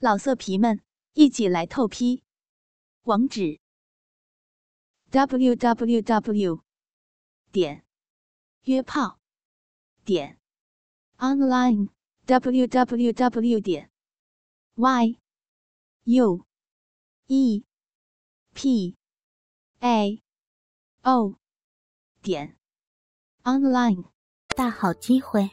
老色皮们，一起来透批！网址：w w w 点约炮点 online w w w 点 y u e p a o 点 online。大好机会！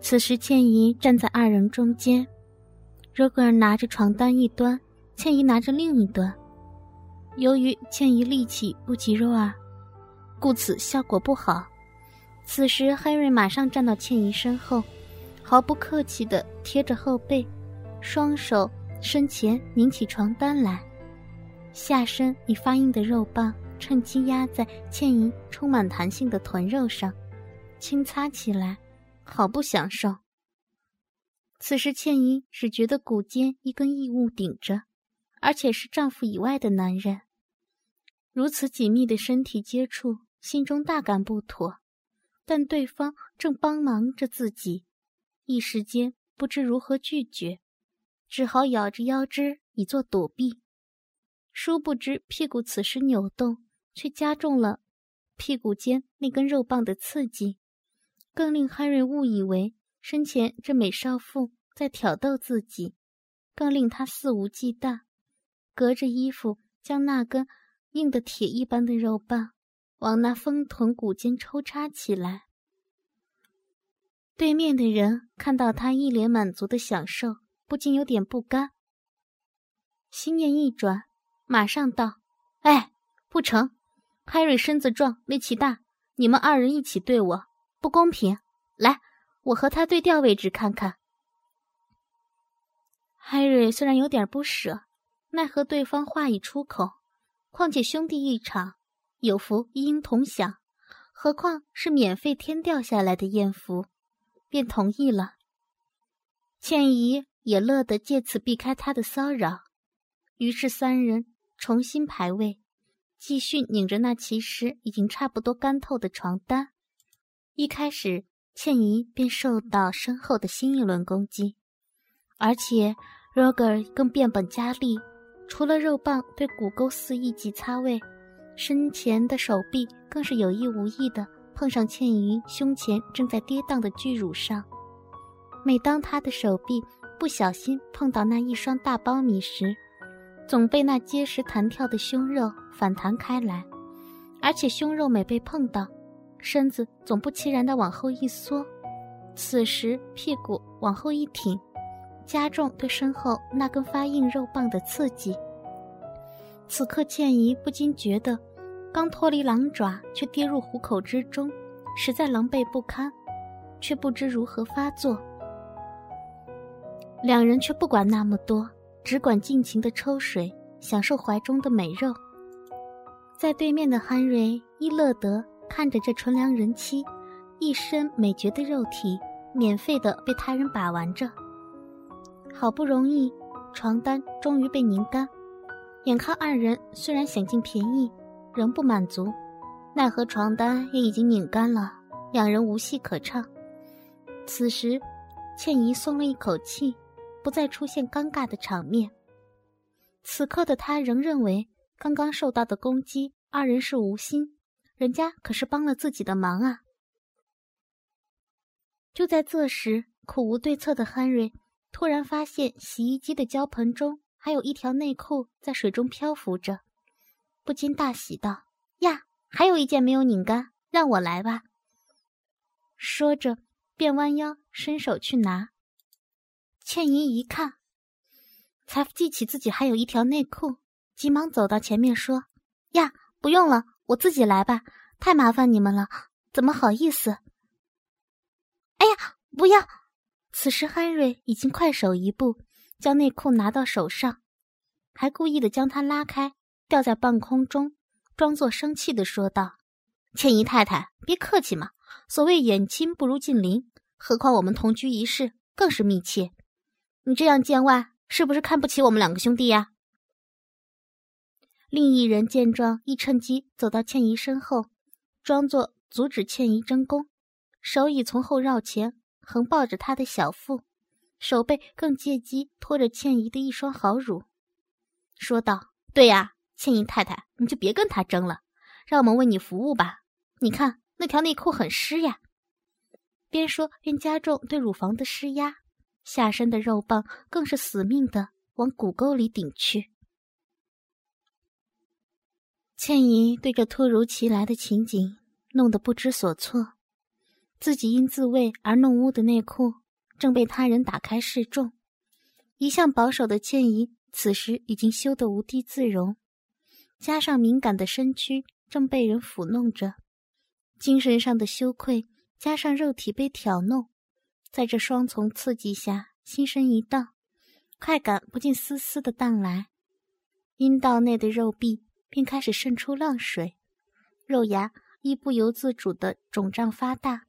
此时，倩怡站在二人中间。罗格尔拿着床单一端，倩怡拿着另一端。由于倩怡力气不及若尔，故此效果不好。此时，海瑞马上站到倩怡身后，毫不客气地贴着后背，双手身前拧起床单来，下身以发硬的肉棒趁机压在倩怡充满弹性的臀肉上，轻擦起来，好不享受。此时，倩怡只觉得骨间一根异物顶着，而且是丈夫以外的男人。如此紧密的身体接触，心中大感不妥。但对方正帮忙着自己，一时间不知如何拒绝，只好咬着腰肢以作躲避。殊不知，屁股此时扭动，却加重了屁股间那根肉棒的刺激，更令汉瑞误以为。身前这美少妇在挑逗自己，更令他肆无忌惮，隔着衣服将那根硬的铁一般的肉棒往那丰臀骨间抽插起来。对面的人看到他一脸满足的享受，不禁有点不甘，心念一转，马上道：“哎，不成，海瑞身子壮，力气大，你们二人一起对我不公平，来。”我和他对调位置看看。艾瑞虽然有点不舍，奈何对方话已出口，况且兄弟一场，有福一应同享，何况是免费天掉下来的艳福，便同意了。倩怡也乐得借此避开他的骚扰，于是三人重新排位，继续拧着那其实已经差不多干透的床单。一开始。倩怡便受到身后的新一轮攻击，而且 Roger 更变本加厉，除了肉棒对骨沟肆意挤擦位，身前的手臂更是有意无意的碰上倩怡胸前正在跌宕的巨乳上。每当她的手臂不小心碰到那一双大苞米时，总被那结实弹跳的胸肉反弹开来，而且胸肉每被碰到。身子总不其然的往后一缩，此时屁股往后一挺，加重对身后那根发硬肉棒的刺激。此刻倩怡不禁觉得，刚脱离狼爪却跌入虎口之中，实在狼狈不堪，却不知如何发作。两人却不管那么多，只管尽情的抽水，享受怀中的美肉。在对面的憨瑞伊乐德。看着这纯良人妻，一身美绝的肉体，免费的被他人把玩着，好不容易床单终于被拧干，眼看二人虽然想尽便宜，仍不满足，奈何床单也已经拧干了，两人无戏可唱。此时，倩怡松了一口气，不再出现尴尬的场面。此刻的她仍认为刚刚受到的攻击，二人是无心。人家可是帮了自己的忙啊！就在这时，苦无对策的汉瑞突然发现洗衣机的胶盆中还有一条内裤在水中漂浮着，不禁大喜道：“呀，还有一件没有拧干，让我来吧！”说着，便弯腰伸手去拿。倩怡一看，才记起自己还有一条内裤，急忙走到前面说：“呀，不用了。”我自己来吧，太麻烦你们了，怎么好意思？哎呀，不要！此时汉瑞已经快手一步，将内裤拿到手上，还故意的将它拉开，吊在半空中，装作生气的说道：“倩怡太太，别客气嘛，所谓远亲不如近邻，何况我们同居一室，更是密切。你这样见外，是不是看不起我们两个兄弟呀？”另一人见状，亦趁机走到倩怡身后，装作阻止倩怡争功，手已从后绕前，横抱着她的小腹，手背更借机托着倩怡的一双好乳，说道：“对呀，倩怡太太，你就别跟他争了，让我们为你服务吧。你看那条内裤很湿呀。”边说边加重对乳房的施压，下身的肉棒更是死命的往骨沟里顶去。倩怡对这突如其来的情景弄得不知所措，自己因自慰而弄污的内裤。正被他人打开示众，一向保守的倩怡此时已经羞得无地自容，加上敏感的身躯正被人抚弄着，精神上的羞愧加上肉体被挑弄，在这双重刺激下，心神一荡，快感不禁丝丝的荡来，阴道内的肉壁便开始渗出浪水，肉芽亦不由自主的肿胀发大，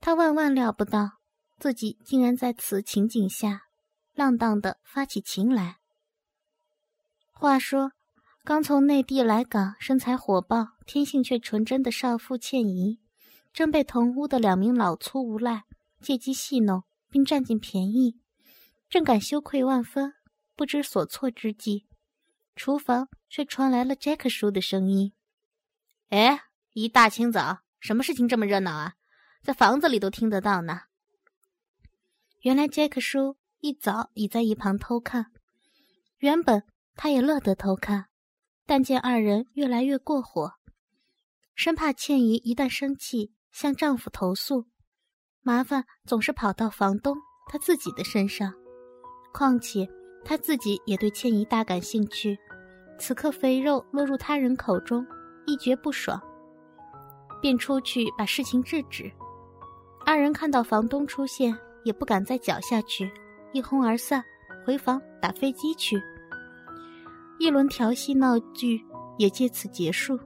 他万万料不到。自己竟然在此情景下，浪荡的发起情来。话说，刚从内地来港、身材火爆、天性却纯真的少妇倩怡，正被同屋的两名老粗无赖借机戏弄，并占尽便宜，正感羞愧万分、不知所措之际，厨房却传来了杰克叔的声音：“哎，一大清早，什么事情这么热闹啊？在房子里都听得到呢。”原来杰克叔一早已在一旁偷看，原本他也乐得偷看，但见二人越来越过火，生怕倩怡一旦生气向丈夫投诉，麻烦总是跑到房东他自己的身上。况且他自己也对倩怡大感兴趣，此刻肥肉落入他人口中，一觉不爽，便出去把事情制止。二人看到房东出现。也不敢再搅下去，一哄而散，回房打飞机去。一轮调戏闹剧也借此结束。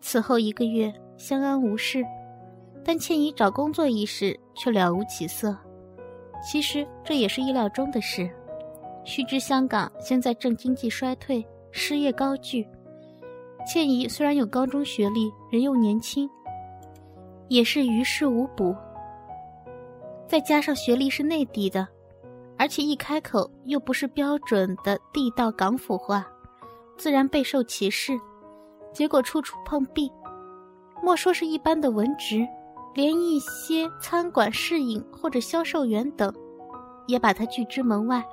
此后一个月相安无事，但倩怡找工作一事却了无起色。其实这也是意料中的事。须知香港现在正经济衰退，失业高居。倩怡虽然有高中学历，人又年轻，也是于事无补。再加上学历是内地的，而且一开口又不是标准的地道港府话，自然备受歧视。结果处处碰壁，莫说是一般的文职，连一些餐馆侍应或者销售员等，也把他拒之门外。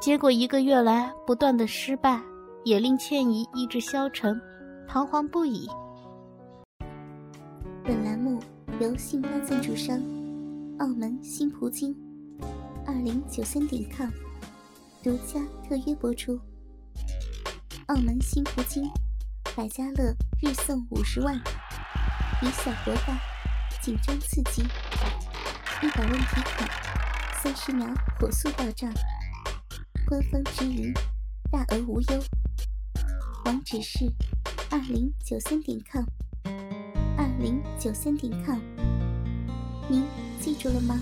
结果一个月来不断的失败，也令倩怡意志消沉，彷徨不已。本栏目由信发赞助商。澳门新葡京，二零九三点 com 独家特约播出。澳门新葡京，百家乐日送五十万，以小博大，紧张刺激，一百万提款，三十秒火速到账，官方直营，大额无忧。网址是二零九三点 com，零九三点 com，您。记住了吗？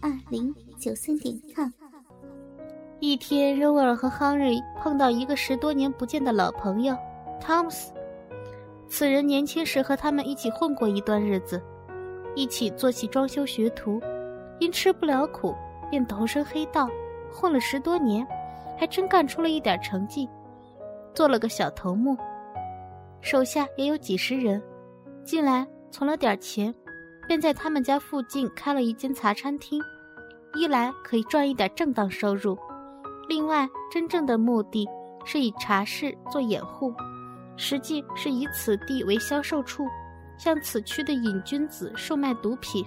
二零九三点 com。一天，柔尔和亨利碰到一个十多年不见的老朋友汤姆斯。此人年轻时和他们一起混过一段日子，一起做起装修学徒，因吃不了苦，便投身黑道，混了十多年，还真干出了一点成绩，做了个小头目，手下也有几十人，近来存了点钱。便在他们家附近开了一间茶餐厅，一来可以赚一点正当收入，另外真正的目的是以茶室做掩护，实际是以此地为销售处，向此区的瘾君子售卖毒品。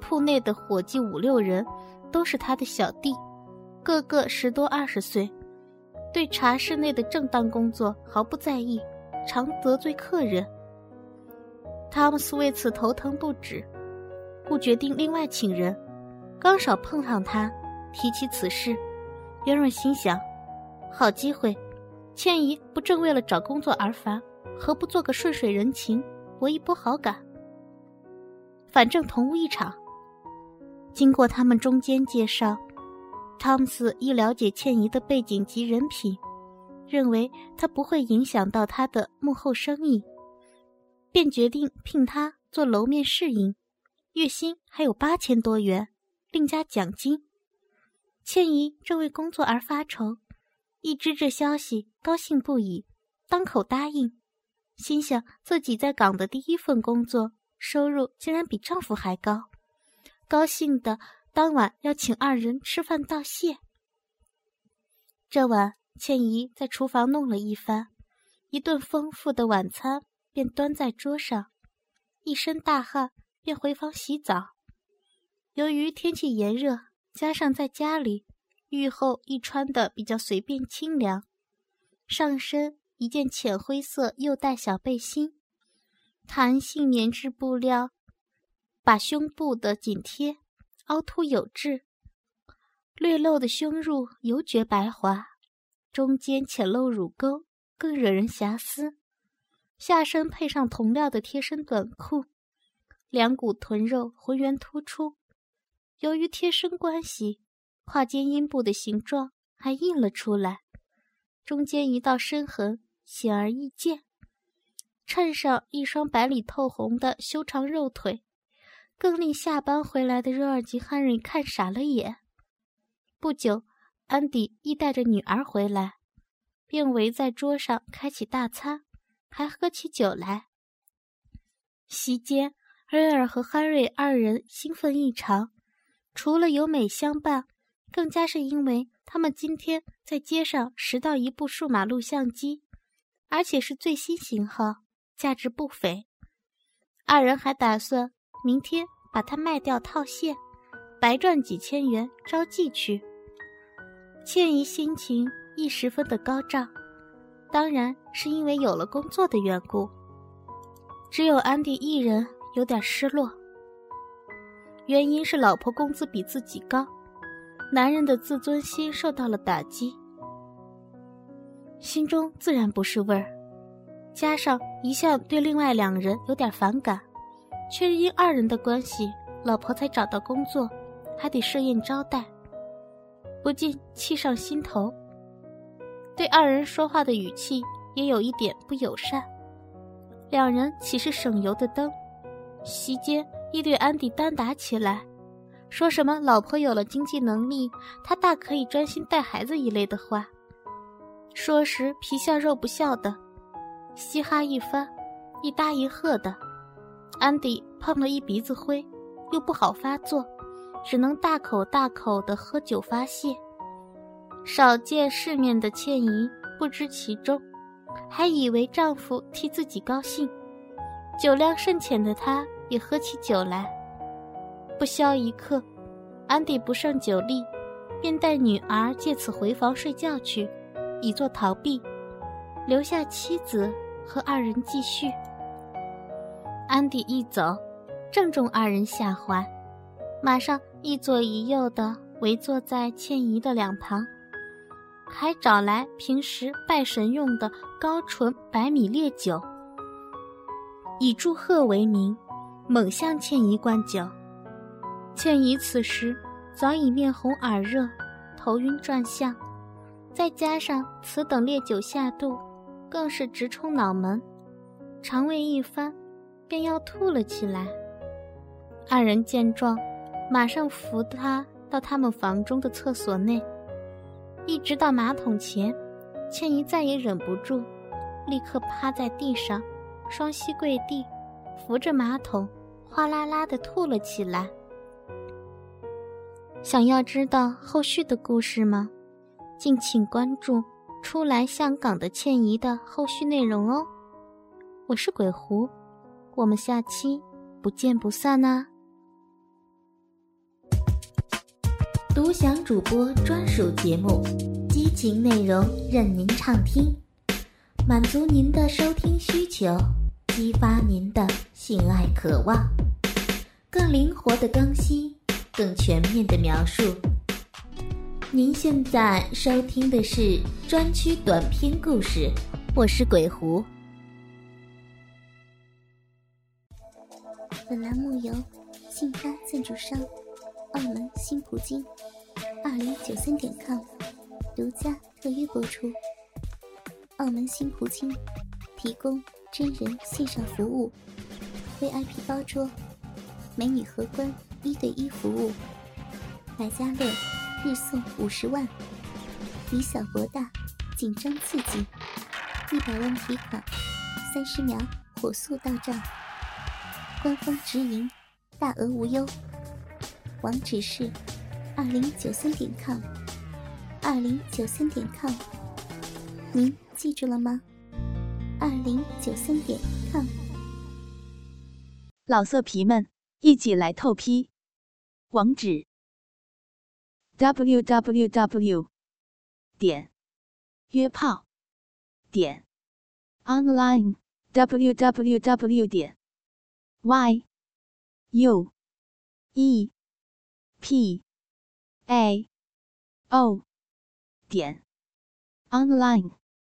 铺内的伙计五六人，都是他的小弟，个个十多二十岁，对茶室内的正当工作毫不在意，常得罪客人。汤姆斯为此头疼不止，故决定另外请人。刚少碰上他，提起此事，袁润心想：好机会，倩怡不正为了找工作而烦，何不做个顺水人情，博一波好感？反正同屋一场。经过他们中间介绍，汤姆斯一了解倩怡的背景及人品，认为他不会影响到他的幕后生意。便决定聘他做楼面侍应，月薪还有八千多元，另加奖金。倩怡正为工作而发愁，一知这消息，高兴不已，当口答应，心想自己在港的第一份工作，收入竟然比丈夫还高，高兴的当晚要请二人吃饭道谢。这晚，倩怡在厨房弄了一番，一顿丰富的晚餐便端在桌上，一身大汗便回房洗澡。由于天气炎热，加上在家里浴后一穿的比较随便清凉，上身一件浅灰色幼带小背心，弹性棉质布料把胸部的紧贴，凹凸有致。略露的胸褥犹觉白滑，中间浅露乳沟更惹人遐思。下身配上同料的贴身短裤，两股臀肉浑圆突出。由于贴身关系，胯间阴部的形状还印了出来，中间一道深痕显而易见。衬上一双白里透红的修长肉腿，更令下班回来的热尔吉汉瑞看傻了眼。不久，安迪亦带着女儿回来，并围在桌上开启大餐，还喝起酒来。席间，瑞尔和哈瑞二人兴奋异常，除了有美相伴，更加是因为他们今天在街上拾到一部数码录像机，而且是最新型号，价值不菲。二人还打算明天把它卖掉套现。白赚几千元招妓去。倩怡心情亦十分的高涨，当然是因为有了工作的缘故。只有安迪一人有点失落，原因是老婆工资比自己高，男人的自尊心受到了打击，心中自然不是味儿。加上一向对另外两人有点反感，却因二人的关系，老婆才找到工作。还得设宴招待，不禁气上心头。对二人说话的语气也有一点不友善。两人岂是省油的灯？席间亦对安迪单打起来，说什么老婆有了经济能力，他大可以专心带孩子一类的话。说时皮笑肉不笑的，嘻哈一番，一搭一和的。安迪碰了一鼻子灰，又不好发作。只能大口大口的喝酒发泄。少见世面的倩怡不知其中，还以为丈夫替自己高兴。酒量甚浅的她也喝起酒来。不消一刻，安迪不胜酒力，便带女儿借此回房睡觉去，以作逃避，留下妻子和二人继续。安迪一走，正中二人下怀。马上一左一右的围坐在倩怡的两旁，还找来平时拜神用的高纯白米烈酒，以祝贺为名，猛向倩怡灌酒。倩怡此时早已面红耳热，头晕转向，再加上此等烈酒下肚，更是直冲脑门，肠胃一翻，便要吐了起来。二人见状。马上扶他到他们房中的厕所内，一直到马桶前，倩怡再也忍不住，立刻趴在地上，双膝跪地，扶着马桶，哗啦啦的吐了起来。想要知道后续的故事吗？敬请关注《初来香港的倩怡》的后续内容哦。我是鬼狐，我们下期不见不散啊！独享主播专属节目，激情内容任您畅听，满足您的收听需求，激发您的性爱渴望，更灵活的更新，更全面的描述。您现在收听的是专区短篇故事，我是鬼狐。本栏目由信发赞助商澳门新葡京。二零九三点 com 独家特约播出。澳门新葡京提供真人线上服务，VIP 包桌，美女荷官一对一服务，百家乐日送五十万，以小博大，紧张刺激，一百万提款，三十秒火速到账，官方直营，大额无忧。网址是二零九三点 com，二零九三点 com，您记住了吗？二零九三点 com。老色皮们，一起来透批！网址：w w w 点约炮点 online w w w 点 y u e p a. O. 点。Online。